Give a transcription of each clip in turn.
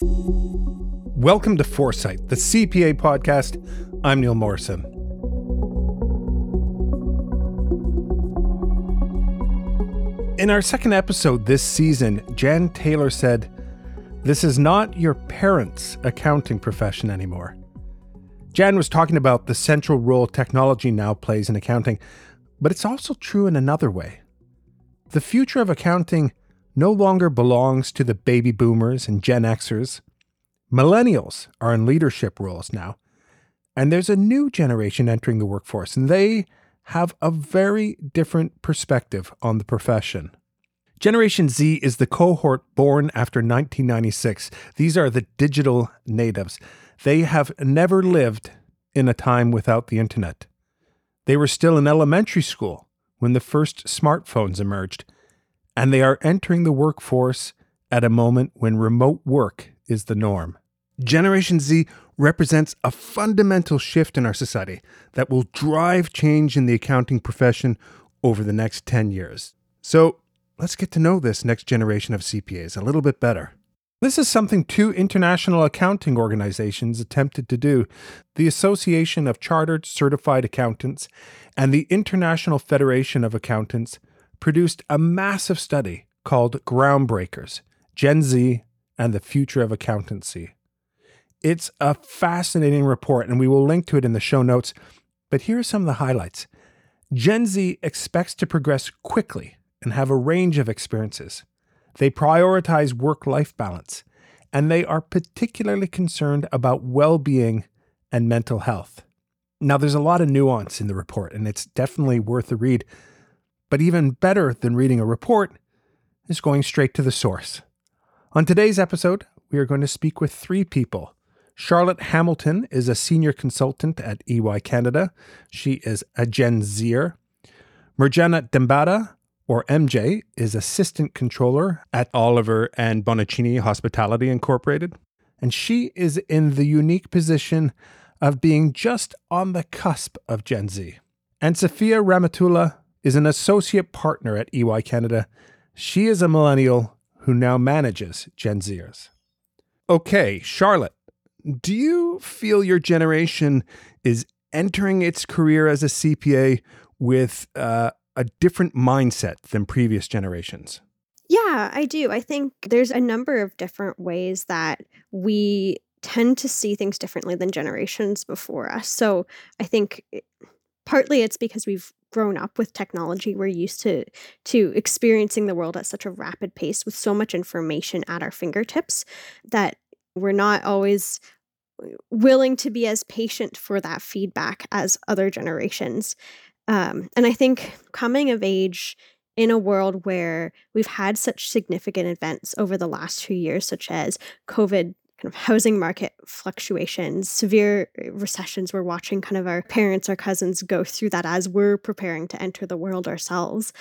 Welcome to Foresight, the CPA podcast. I'm Neil Morrison. In our second episode this season, Jan Taylor said, This is not your parents' accounting profession anymore. Jan was talking about the central role technology now plays in accounting, but it's also true in another way. The future of accounting no longer belongs to the baby boomers and Gen Xers. Millennials are in leadership roles now, and there's a new generation entering the workforce, and they have a very different perspective on the profession. Generation Z is the cohort born after 1996. These are the digital natives. They have never lived in a time without the internet. They were still in elementary school when the first smartphones emerged, and they are entering the workforce at a moment when remote work is the norm. Generation Z represents a fundamental shift in our society that will drive change in the accounting profession over the next 10 years. So let's get to know this next generation of CPAs a little bit better. This is something two international accounting organizations attempted to do the Association of Chartered Certified Accountants and the International Federation of Accountants produced a massive study called Groundbreakers Gen Z and the Future of Accountancy. It's a fascinating report, and we will link to it in the show notes. But here are some of the highlights Gen Z expects to progress quickly and have a range of experiences. They prioritize work life balance, and they are particularly concerned about well being and mental health. Now, there's a lot of nuance in the report, and it's definitely worth a read. But even better than reading a report is going straight to the source. On today's episode, we are going to speak with three people Charlotte Hamilton is a senior consultant at EY Canada. She is a Gen Zer. Murjanat Dambatta, or MJ, is assistant controller at Oliver and Bonacini Hospitality Incorporated. And she is in the unique position of being just on the cusp of Gen Z. And Safia Rahemtulla is an associate partner at EY Canada. She is a millennial who now manages Gen Zers. Okay, Charlotte, do you feel your generation is entering its career as a CPA with uh, a different mindset than previous generations? Yeah, I do. I think there's a number of different ways that we tend to see things differently than generations before us. So I think partly it's because we've grown up with technology we're used to to experiencing the world at such a rapid pace with so much information at our fingertips that we're not always willing to be as patient for that feedback as other generations. Um, and I think coming of age in a world where we've had such significant events over the last two years, such as COVID kind of housing market fluctuations, severe uh, recessions. We're watching kind of our parents, our cousins go through that as we're preparing to enter the world ourselves.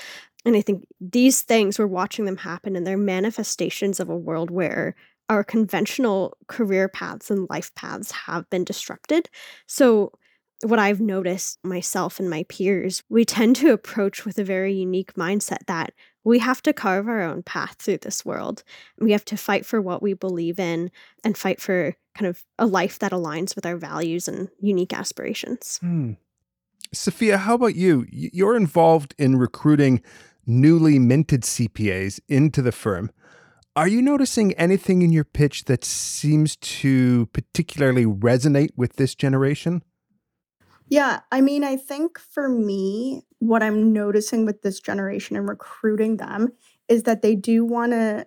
And I think these things, we're watching them happen, and they're manifestations of a world where our conventional career paths and life paths have been disrupted. So, what I've noticed myself and my peers, we tend to approach with a very unique mindset that we have to carve our own path through this world. We have to fight for what we believe in and fight for kind of a life that aligns with our values and unique aspirations. Hmm. Safia, how about you? You're involved in recruiting newly minted CPAs into the firm. Are you noticing anything in your pitch that seems to particularly resonate with this generation? Yeah, I mean, I think for me, what I'm noticing with this generation and recruiting them is that they do want to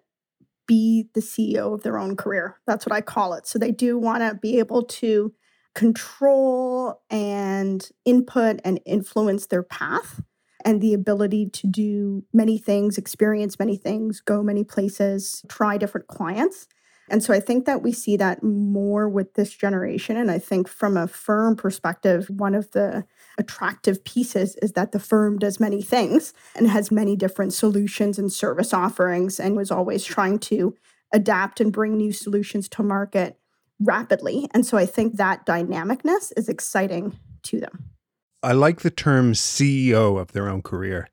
be the CEO of their own career. That's what I call it. So they do want to be able to control and input and influence their path and the ability to do many things, experience many things, go many places, try different clients. And so I think that we see that more with this generation. And I think from a firm perspective, one of the attractive pieces is that the firm does many things and has many different solutions and service offerings and was always trying to adapt and bring new solutions to market rapidly. And so I think that dynamicness is exciting to them. I like the term CEO of their own career.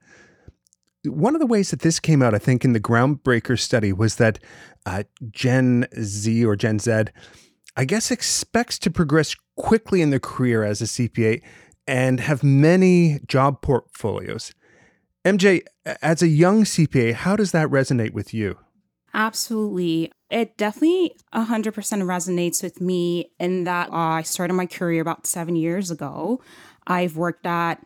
One of the ways that this came out, I think, in the groundbreaker study was that uh, Gen Z or Gen Z, I guess, expects to progress quickly in their career as a CPA and have many job portfolios. MJ, as a young CPA, how does that resonate with you? Absolutely. It definitely 100% resonates with me in that uh, I started my career about seven years ago. I've worked at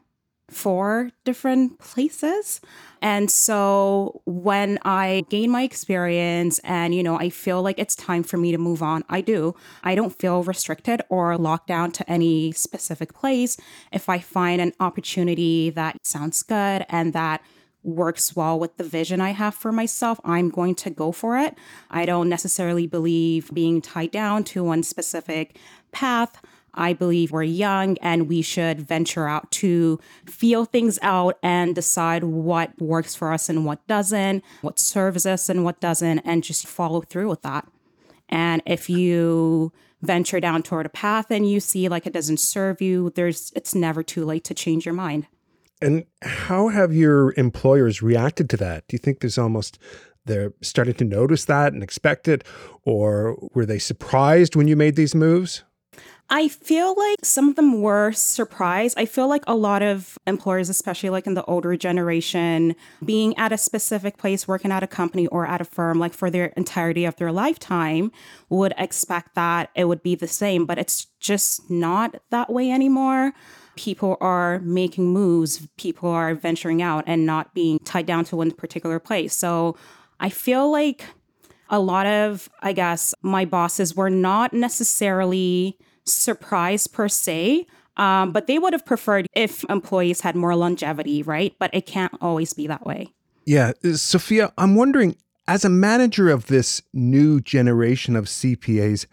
four different places. And so when I gain my experience and, you know, I feel like it's time for me to move on, I do. I don't feel restricted or locked down to any specific place. If I find an opportunity that sounds good and that works well with the vision I have for myself, I'm going to go for it. I don't necessarily believe being tied down to one specific path. I believe we're young and we should venture out to feel things out and decide what works for us and what doesn't, what serves us and what doesn't, and just follow through with that. And if you venture down toward a path and you see like it doesn't serve you, there's it's never too late to change your mind. And how have your employers reacted to that? Do you think there's almost they're starting to notice that and expect it, or were they surprised when you made these moves? I feel like some of them were surprised. I feel like a lot of employers, especially like in the older generation, being at a specific place, working at a company or at a firm, like for their entirety of their lifetime, would expect that it would be the same, but it's just not that way anymore. People are making moves, people are venturing out and not being tied down to one particular place. So I feel like a lot of, I guess, my bosses were not necessarily surprise per se. Um, but they would have preferred if employees had more longevity, right? But it can't always be that way. Yeah. Uh, Safia, I'm wondering, as a manager of this new generation of CPAs,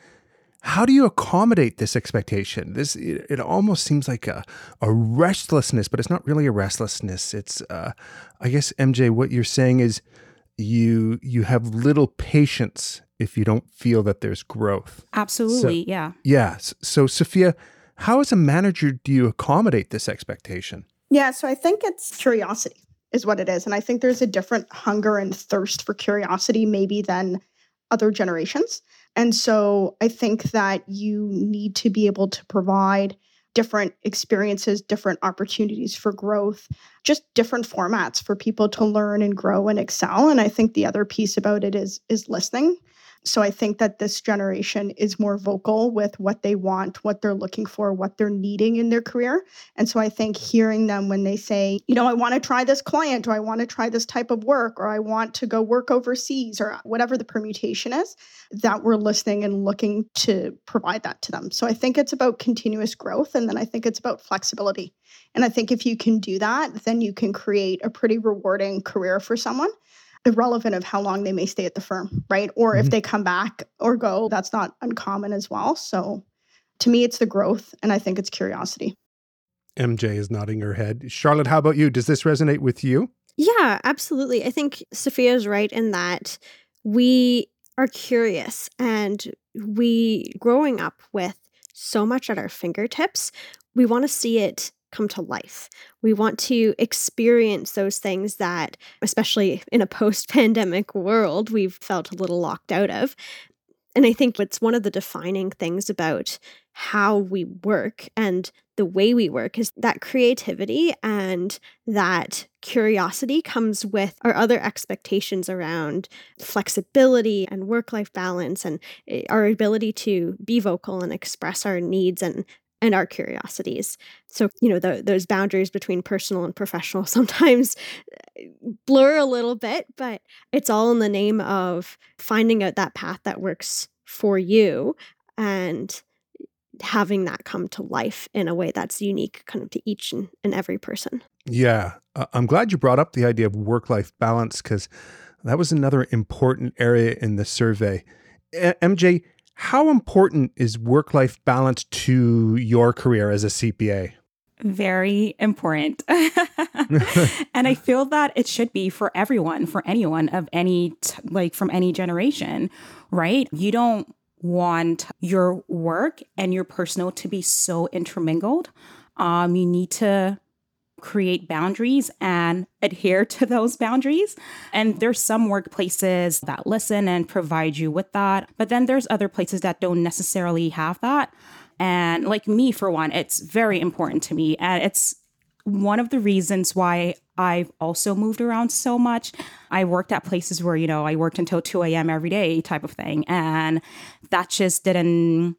how do you accommodate this expectation? This it, it almost seems like a, a restlessness, but it's not really a restlessness. It's uh, I guess MJ, what you're saying is you you have little patience if you don't feel that there's growth. Absolutely, so, yeah. Yeah. So, Safia, how as a manager do you accommodate this expectation? Yeah, so I think it's curiosity is what it is. And I think there's a different hunger and thirst for curiosity maybe than other generations. And so I think that you need to be able to provide different experiences, different opportunities for growth, just different formats for people to learn and grow and excel. And I think the other piece about it is is listening. So I think that this generation is more vocal with what they want, what they're looking for, what they're needing in their career. And so I think hearing them when they say, you know, I want to try this client or I want to try this type of work or I want to go work overseas or whatever the permutation is, that we're listening and looking to provide that to them. So I think it's about continuous growth and then I think it's about flexibility. And I think if you can do that, then you can create a pretty rewarding career for someone irrelevant of how long they may stay at the firm, right? Or mm-hmm. if they come back or go, that's not uncommon as well. So to me, it's the growth, and I think it's curiosity. MJ is nodding her head. Charlotte, how about you? Does this resonate with you? Yeah, absolutely. I think Safia is right in that we are curious and we, growing up with so much at our fingertips, we want to see it come to life. We want to experience those things that, especially in a post pandemic world, we've felt a little locked out of. And I think it's one of the defining things about how we work and the way we work is that creativity and that curiosity comes with our other expectations around flexibility and work life balance and eh, our ability to be vocal and express our needs and and our curiosities. So, you know, the, those boundaries between personal and professional sometimes uh, blur a little bit, but it's all in the name of finding out that path that works for you and having that come to life in a way that's unique kind of to each and, and every person. Yeah. Uh, I'm glad you brought up the idea of work life balance because that was another important area in the survey. A- MJ, how important is work life balance to your career as a CPA? Very important. and I feel that it should be for everyone, for anyone of any, t- like from any generation, right? You don't want your work and your personal to be so intermingled. Um, you need to create boundaries and adhere to those boundaries. And there's some workplaces that listen and provide you with that, but then there's other places that don't necessarily have that. And like me, for one, it's very important to me. And it's one of the reasons why I've also moved around so much. I worked at places where, you know, I worked until 2 a.m. every day type of thing. And that just didn't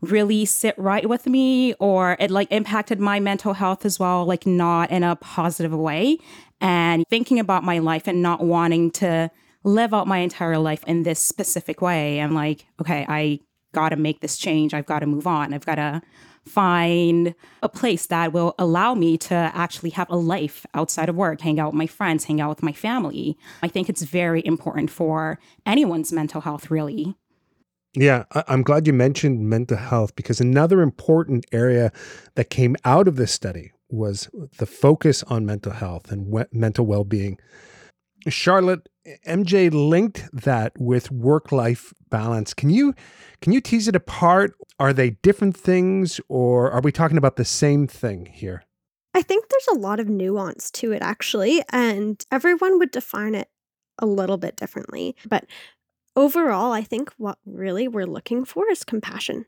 really sit right with me or it like impacted my mental health as well, like not in a positive way. And thinking about my life and not wanting to live out my entire life in this specific way. I'm like, okay, I got to make this change. I've got to move on. I've got to find a place that will allow me to actually have a life outside of work, hang out with my friends, hang out with my family. I think it's very important for anyone's mental health, really. Yeah, I'm glad you mentioned mental health because another important area that came out of this study was the focus on mental health and mental well being. Charlotte, MJ linked that with work life balance. Can you can you tease it apart? Are they different things or are we talking about the same thing here? I think there's a lot of nuance to it actually, and everyone would define it a little bit differently. But overall, I think what really we're looking for is compassion.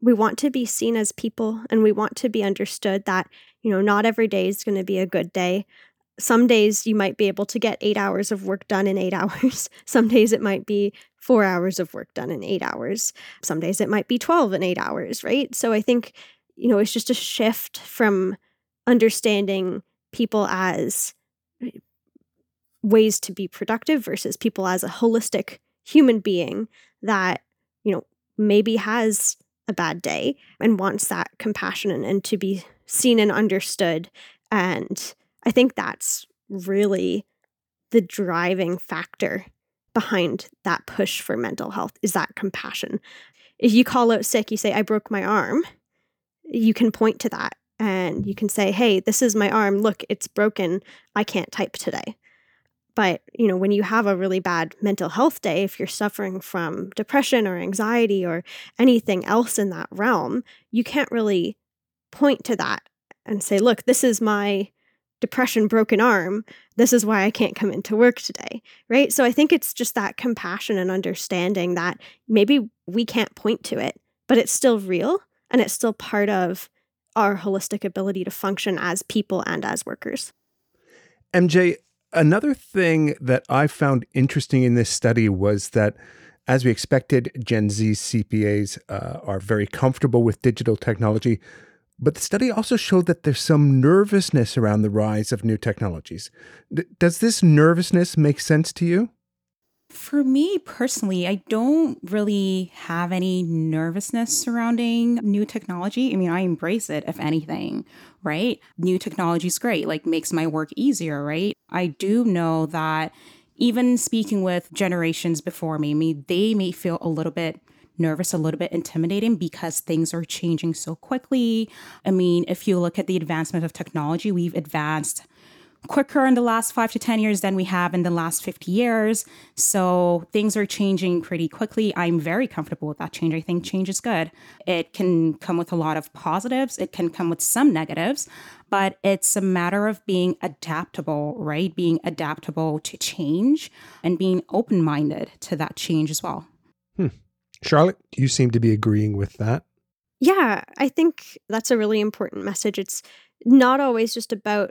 We want to be seen as people and we want to be understood that, you know, not every day is going to be a good day some days you might be able to get eight hours of work done in eight hours. Some days it might be four hours of work done in eight hours. Some days it might be 12 in eight hours, right? So I think, you know, it's just a shift from understanding people as eh, ways to be productive versus people as a holistic human being that, you know, maybe has a bad day and wants that compassion and, and to be seen and understood and I think that's really the driving factor behind that push for mental health is that compassion. If you call out sick, you say, I broke my arm, you can point to that and you can say, Hey, this is my arm. Look, it's broken. I can't type today. But, you know, when you have a really bad mental health day, if you're suffering from depression or anxiety or anything else in that realm, you can't really point to that and say, look, this is my depression, broken arm. This is why I can't come into work today. Right. So I think it's just that compassion and understanding that maybe we can't point to it, but it's still real and it's still part of our holistic ability to function as people and as workers. MJ, another thing that I found interesting in this study was that. As we expected, Gen Z CPAs uh, are very comfortable with digital technology, but the study also showed that there's some nervousness around the rise of new technologies. D- does this nervousness make sense to you? For me personally, I don't really have any nervousness surrounding new technology. I mean, I embrace it if anything, right? New technology is great, like makes my work easier, right? I do know that even speaking with generations before me, mean, they may feel a little bit nervous, a little bit intimidating because things are changing so quickly. I mean, if you look at the advancement of technology, we've advanced quicker in the last five to 10 years than we have in the last 50 years. So things are changing pretty quickly. I'm very comfortable with that change. I think change is good. It can come with a lot of positives, it can come with some negatives, but it's a matter of being adaptable, right? Being adaptable to change and being open minded to that change as well. Hmm. Charlotte, you seem to be agreeing with that. Yeah, I think that's a really important message. It's not always just about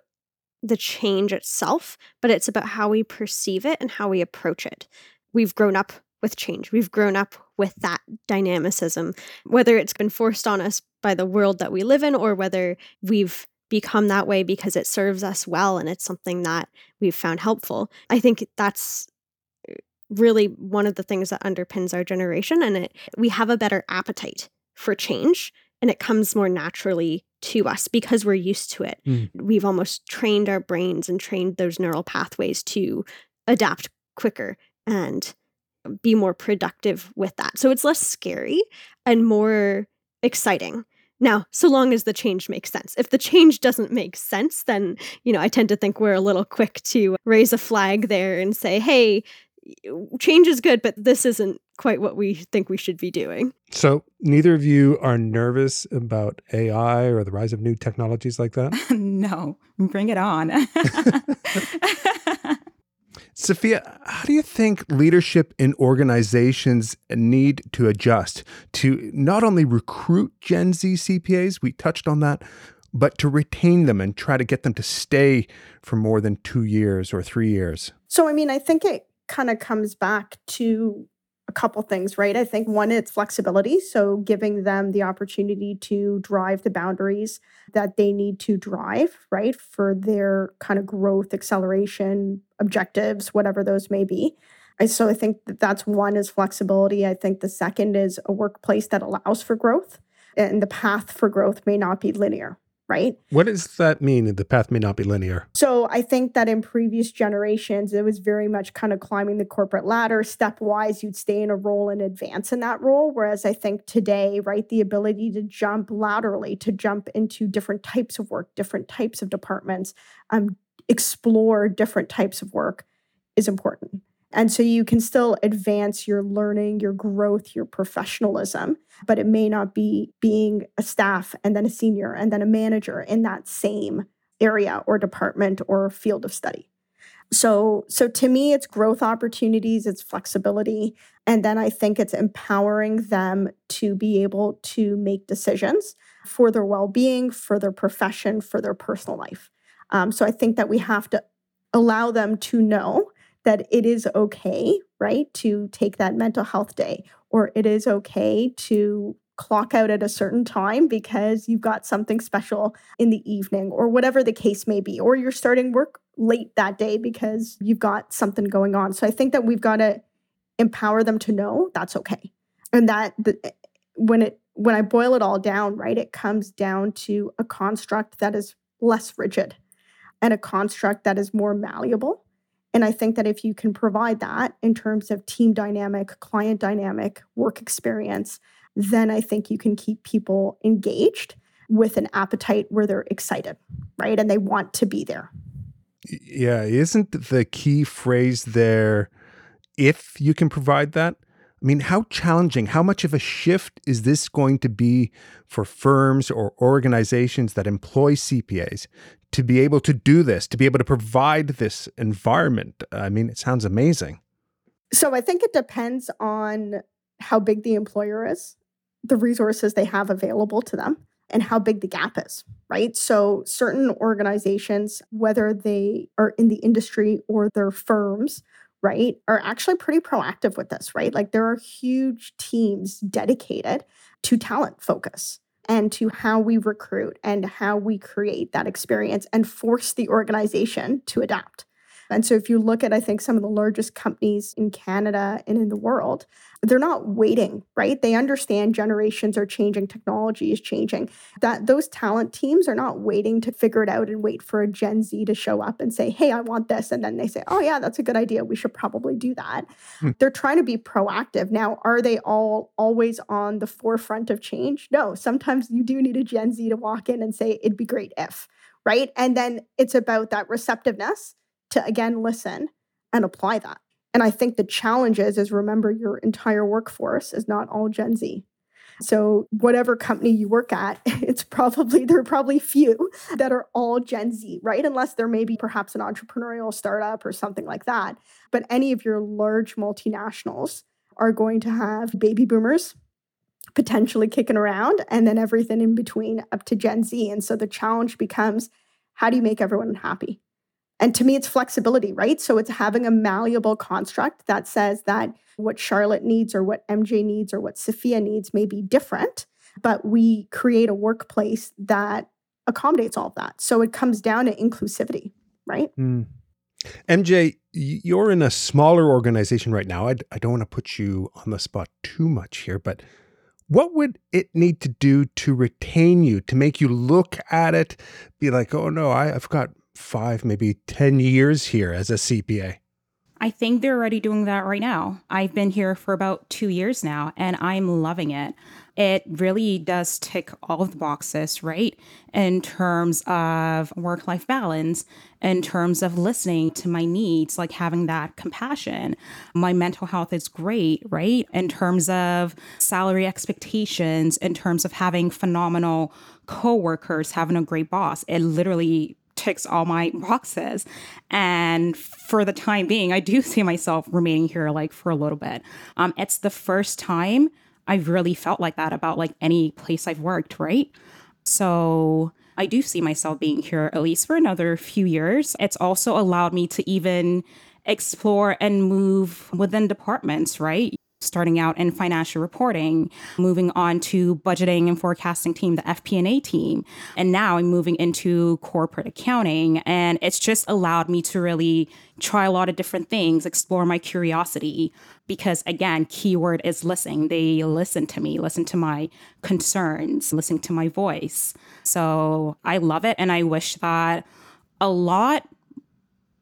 the change itself, but it's about how we perceive it and how we approach it. We've grown up with change. We've grown up with that dynamicism, whether it's been forced on us by the world that we live in or whether we've become that way because it serves us well and it's something that we've found helpful. I think that's uh, really one of the things that underpins our generation and it we have a better appetite for change and it comes more naturally to us because we're used to it. Mm. We've almost trained our brains and trained those neural pathways to adapt quicker and be more productive with that. So it's less scary and more exciting. Now, so long as the change makes sense. If the change doesn't make sense, then, you know, I tend to think we're a little quick to raise a flag there and say, hey, change is good, but this isn't quite what we think we should be doing. So, neither of you are nervous about AI or the rise of new technologies like that? no, bring it on. Safia, how do you think leadership in organizations need to adjust to not only recruit Gen Z CPAs, we touched on that, but to retain them and try to get them to stay for more than two years or three years? So, I mean, I think it kind of comes back to a couple things, right? I think one, it's flexibility. So giving them the opportunity to drive the boundaries that they need to drive, right? For their kind of growth, acceleration, objectives, whatever those may be. So I think that that's one is flexibility. I think the second is a workplace that allows for growth. And the path for growth may not be linear, right? What does that mean? The path may not be linear. So I think that in previous generations, it was very much kind of climbing the corporate ladder. Stepwise, you'd stay in a role and advance in that role. Whereas I think today, right, the ability to jump laterally, to jump into different types of work, different types of departments, um, explore different types of work is important. And so you can still advance your learning, your growth, your professionalism, but it may not be being a staff and then a senior and then a manager in that same area or department or field of study. So so to me it's growth opportunities, it's flexibility, and then I think it's empowering them to be able to make decisions for their well-being, for their profession, for their personal life. Um, so I think that we have to allow them to know that it is okay, right, to take that mental health day, or it is okay to clock out at a certain time because you've got something special in the evening, or whatever the case may be, or you're starting work late that day because you've got something going on. So I think that we've got to empower them to know that's okay. And that the, eh, when it when I boil it all down, right, it comes down to a construct that is less rigid and a construct that is more malleable and I think that if you can provide that in terms of team dynamic, client dynamic, work experience, then I think you can keep people engaged with an appetite where they're excited, right? And they want to be there. Yeah. Isn't the key phrase there if you can provide that? I mean, how challenging, how much of a shift is this going to be for firms or organizations that employ CPAs to be able to do this, to be able to provide this environment? I mean, it sounds amazing. So I think it depends on how big the employer is, the resources they have available to them, and how big the gap is, right? So certain organizations, whether they are in the industry or their firms, right, are actually pretty proactive with this, right? Like there are huge teams dedicated to talent focus and to how we recruit and how we create that experience and force the organization to adapt. And so if you look at, I think, some of the largest companies in Canada and in the world, they're not waiting, right? They understand generations are changing, technology is changing. That those talent teams are not waiting to figure it out and wait for a Gen Z to show up and say, "Hey, I want this." And then they say, "Oh yeah, that's a good idea. We should probably do that." Hmm. They're trying to be proactive. Now, are they all always on the forefront of change? No. Sometimes you do need a Gen Z to walk in and say, "It'd be great if." Right? And then it's about that receptiveness to again listen and apply that. And I think the challenge is, is remember your entire workforce is not all Gen Z. So whatever company you work at, it's probably there are probably few that are all Gen Z, right? Unless there may be perhaps an entrepreneurial startup or something like that. But any of your large multinationals are going to have baby boomers potentially kicking around and then everything in between up to Gen Z. And so the challenge becomes how do you make everyone happy? And to me, it's flexibility, right? So it's having a malleable construct that says that what Charlotte needs or what MJ needs or what Safia needs may be different, but we create a workplace that accommodates all of that. So it comes down to inclusivity, right? Mm. MJ, you're in a smaller organization right now. I, I don't want to put you on the spot too much here, but what would it need to do to retain you, to make you look at it, be like, oh no, I, I've got five, maybe 10 years here as a CPA? I think they're already doing that right now. I've been here for about two years now and I'm loving it. It really does tick all of the boxes, right? In terms of work life balance, in terms of listening to my needs, like having that compassion. My mental health is great, right? In terms of salary expectations, in terms of having phenomenal coworkers, having a great boss. It literally ticks all my boxes. And for the time being, I do see myself remaining here like for a little bit. Um, it's the first time I've really felt like that about like any place I've worked, right? So I do see myself being here at least for another few years. It's also allowed me to even explore and move within departments, right? Starting out in financial reporting, moving on to budgeting and forecasting team, the FP&A team, and now I'm moving into corporate accounting and it's just allowed me to really try a lot of different things, explore my curiosity because again, keyword is listening. They listen to me, listen to my concerns, listen to my voice. So, I love it and I wish that a lot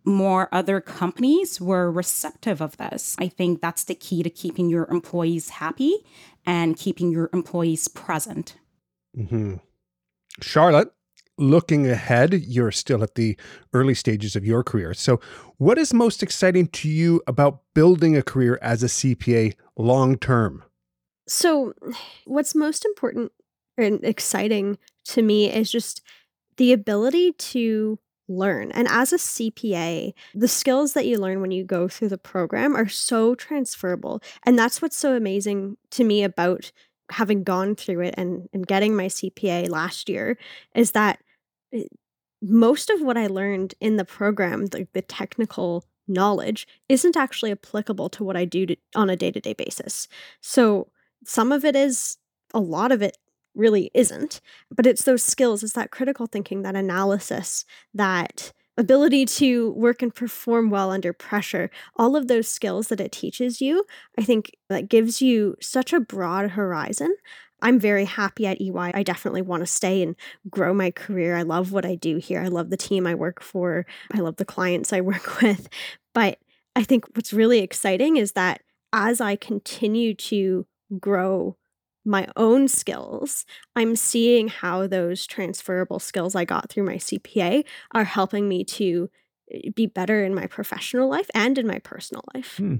more other companies were receptive of this. I think that's the key to keeping your employees happy and keeping your employees present. Mm-hmm. Charlotte, looking ahead, you're still at the early stages of your career. So, what is most exciting to you about building a career as a CPA long term? So, what's most important and exciting to me is just the ability to learn. And as a CPA, the skills that you learn when you go through the program are so transferable. And that's what's so amazing to me about having gone through it and, and getting my CPA last year is that eh, most of what I learned in the program, the, the technical knowledge, isn't actually applicable to what I do to, on a day to day basis. So some of it is, a lot of it really isn't. But it's those skills, it's that critical thinking, that analysis, that ability to work and perform well under pressure, all of those skills that it teaches you, I think that gives you such a broad horizon. I'm very happy at EY. I definitely want to stay and grow my career. I love what I do here. I love the team I work for. I love the clients I work with. But I think what's really exciting is that as I continue to grow my own skills, I'm seeing how those transferable skills I got through my CPA are helping me to eh, be better in my professional life and in my personal life. Hmm.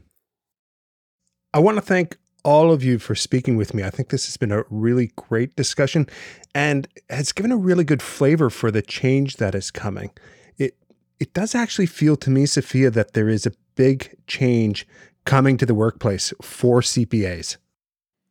I want to thank all of you for speaking with me. I think this has been a really great discussion and has given a really good flavor for the change that is coming. It it does actually feel to me, Safia, that there is a big change coming to the workplace for CPAs.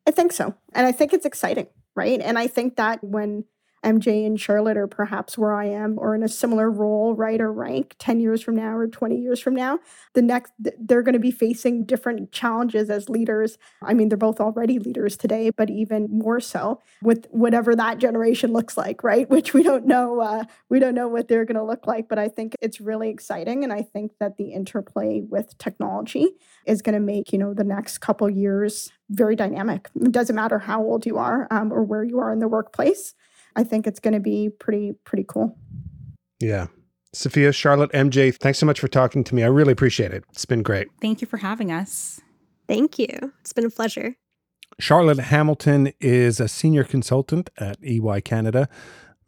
I think so. And I think it's exciting, right? And I think that when MJ and Charlotte are perhaps where I am or in a similar role, right, or rank 10 years from now or 20 years from now, the next, they're going to be facing different challenges as leaders. I mean, they're both already leaders today, but even more so with whatever that generation looks like, right? Which we don't know, uh, we don't know what they're going to look like, but I think it's really exciting. And I think that the interplay with technology is going to make, you know, the next couple years very dynamic. It doesn't matter how old you are um, or where you are in the workplace. I think it's going to be pretty pretty cool. Yeah. Safia, Charlotte, MJ, thanks so much for talking to me. I really appreciate it. It's been great. Thank you for having us. Thank you. It's been a pleasure. Charlotte Hamilton is a senior consultant at EY Canada.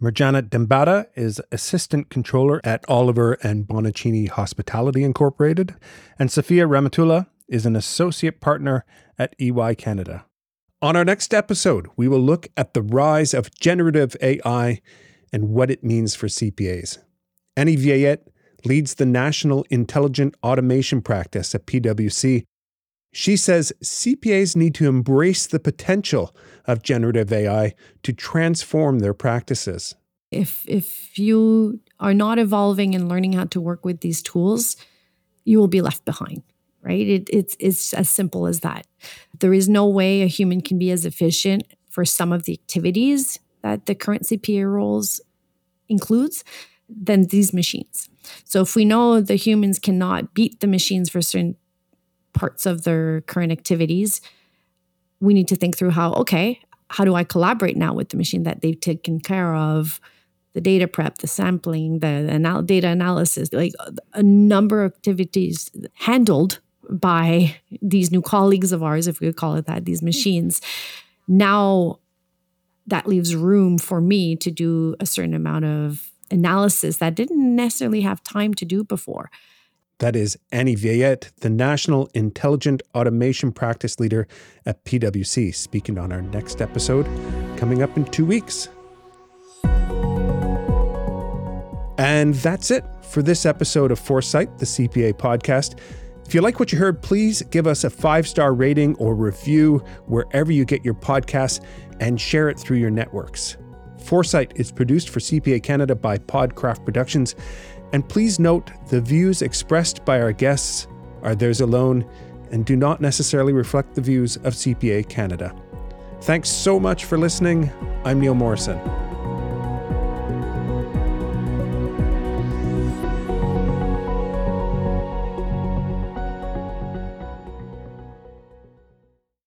Murjanat Dambatta is assistant controller at Oliver and Bonacini Hospitality Incorporated. And Safia Rahemtulla is an associate partner at EY Canada. On our next episode, we will look at the rise of generative AI and what it means for CPAs. Annie Veillette leads the National Intelligent Automation practice at PwC. She says CPAs need to embrace the potential of generative AI to transform their practices. If, if you are not evolving and learning how to work with these tools, you will be left behind right? It, it's, it's as simple as that. There is no way a human can be as efficient for some of the activities that the current CPA roles includes than these machines. So if we know the humans cannot beat the machines for certain parts of their current activities, we need to think through how, okay, how do I collaborate now with the machine that they've taken care of the data prep, the sampling, the anal- data analysis, like a number of activities handled by these new colleagues of ours, if we could call it that, these machines. Now that leaves room for me to do a certain amount of analysis that didn't necessarily have time to do before. That is Annie Veillette, the National Intelligent Automation Practice Leader at PwC, speaking on our next episode coming up in two weeks. And that's it for this episode of Foresight, the CPA podcast. If you like what you heard, please give us a five star rating or review wherever you get your podcasts and share it through your networks. Foresight is produced for CPA Canada by Podcraft Productions. And please note the views expressed by our guests are theirs alone and do not necessarily reflect the views of CPA Canada. Thanks so much for listening. I'm Neil Morrison.